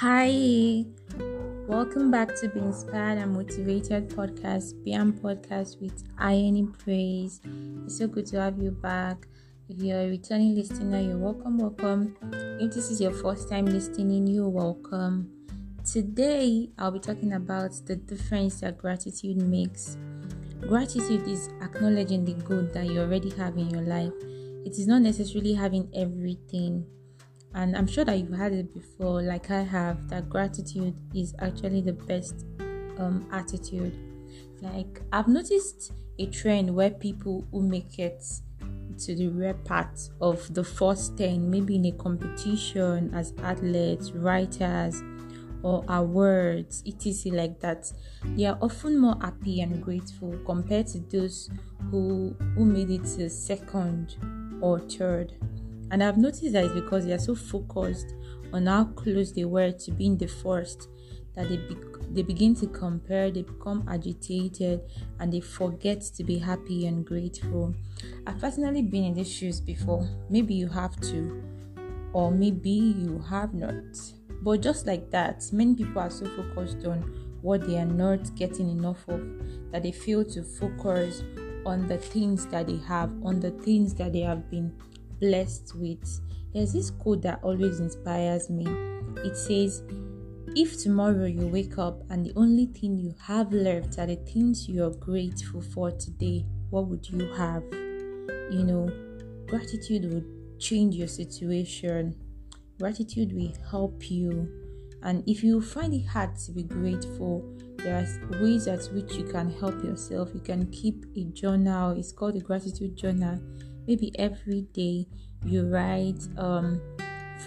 Hi, welcome back to Be Inspired and Motivated podcast, BM Podcast with Iron Praise. It's so good to have you back. If you're a returning listener, you're welcome, welcome. If this is your first time listening, you're welcome. Today, I'll be talking about the difference that gratitude makes. Gratitude is acknowledging the good that you already have in your life. It is not necessarily having everything and i'm sure that you've had it before. Like i have that gratitude is actually the best um, attitude. Like i've noticed a trend where people who make it to the rare part of the first 10 maybe in a competition as athletes writers or awards etc like that they are often more happy and grateful compared to those who who made it to second or third and I've noticed that it's because they are so focused on how close they were to being the first that they be- they begin to compare, they become agitated, and they forget to be happy and grateful. I've personally been in these shoes before. Maybe you have to, or maybe you have not. But just like that, many people are so focused on what they are not getting enough of that they fail to focus on the things that they have, on the things that they have been blessed with. There's this quote that always inspires me. It says, If tomorrow you wake up and the only thing you have left are the things you're grateful for today, what would you have? You know, gratitude would change your situation, gratitude will help you. And if you find it hard to be grateful, there are ways at which you can help yourself. You can keep a journal, it's called a gratitude journal maybe every day you write um,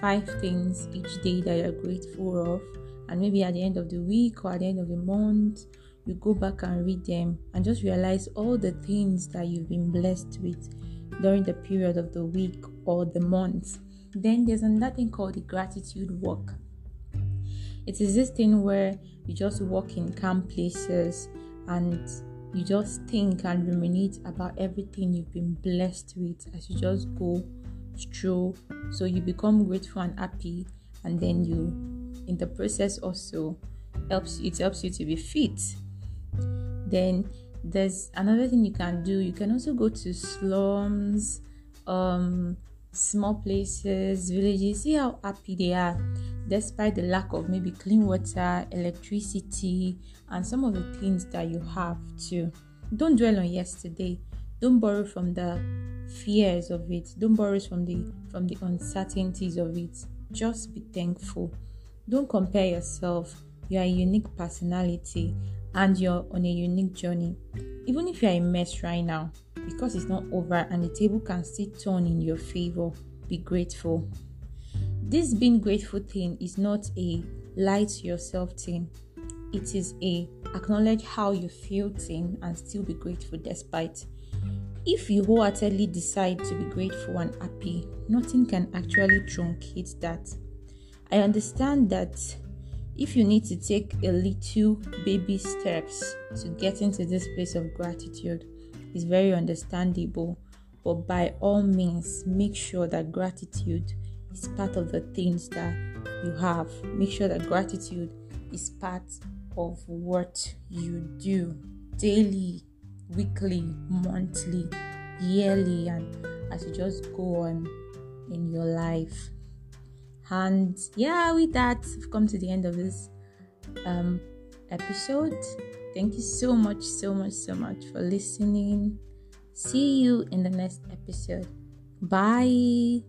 five things each day that you're grateful of. And maybe at the end of the week or at the end of the month you go back and read them and just realize all the things that you've been blessed with during the period of the week or the month. Then there's another thing called the gratitude walk. It is this thing where you just walk in calm places and you just think and ruminate about everything you've been blessed with as you just go stroll so you become grateful and happy and then you in the process also helps it helps you to be fit. Then there's another thing you can do. You can also go to slums um small places villages see how happy they are despite the lack of maybe clean water, electricity, and some of the things that you have too. Don't dwell on yesterday. Don't borrow from the fears of it. Don't borrow from the from the uncertainties of it. Just be thankful. Don't compare yourself. You are a unique personality and you're on a unique journey. Even if you're a mess right now, because it's not over and the table can still turn in your favor, be grateful. This being grateful thing is not a lie to yourself thing. It is a acknowledge how you feel thing and still be grateful despite. If you wholeheartedly decide to be grateful and happy, nothing can actually truncate that. I understand that if you need to take a little baby steps to get into this place of gratitude, it's very understandable. But by all means, make sure that gratitude is part of the things that you have. Make sure that gratitude is part of what you do daily, weekly, monthly, yearly, and as you just go on in your life. And yeah, with that, we've come to the end of this um, episode. Thank you so much, so much, so much for listening. See you in the next episode. Bye.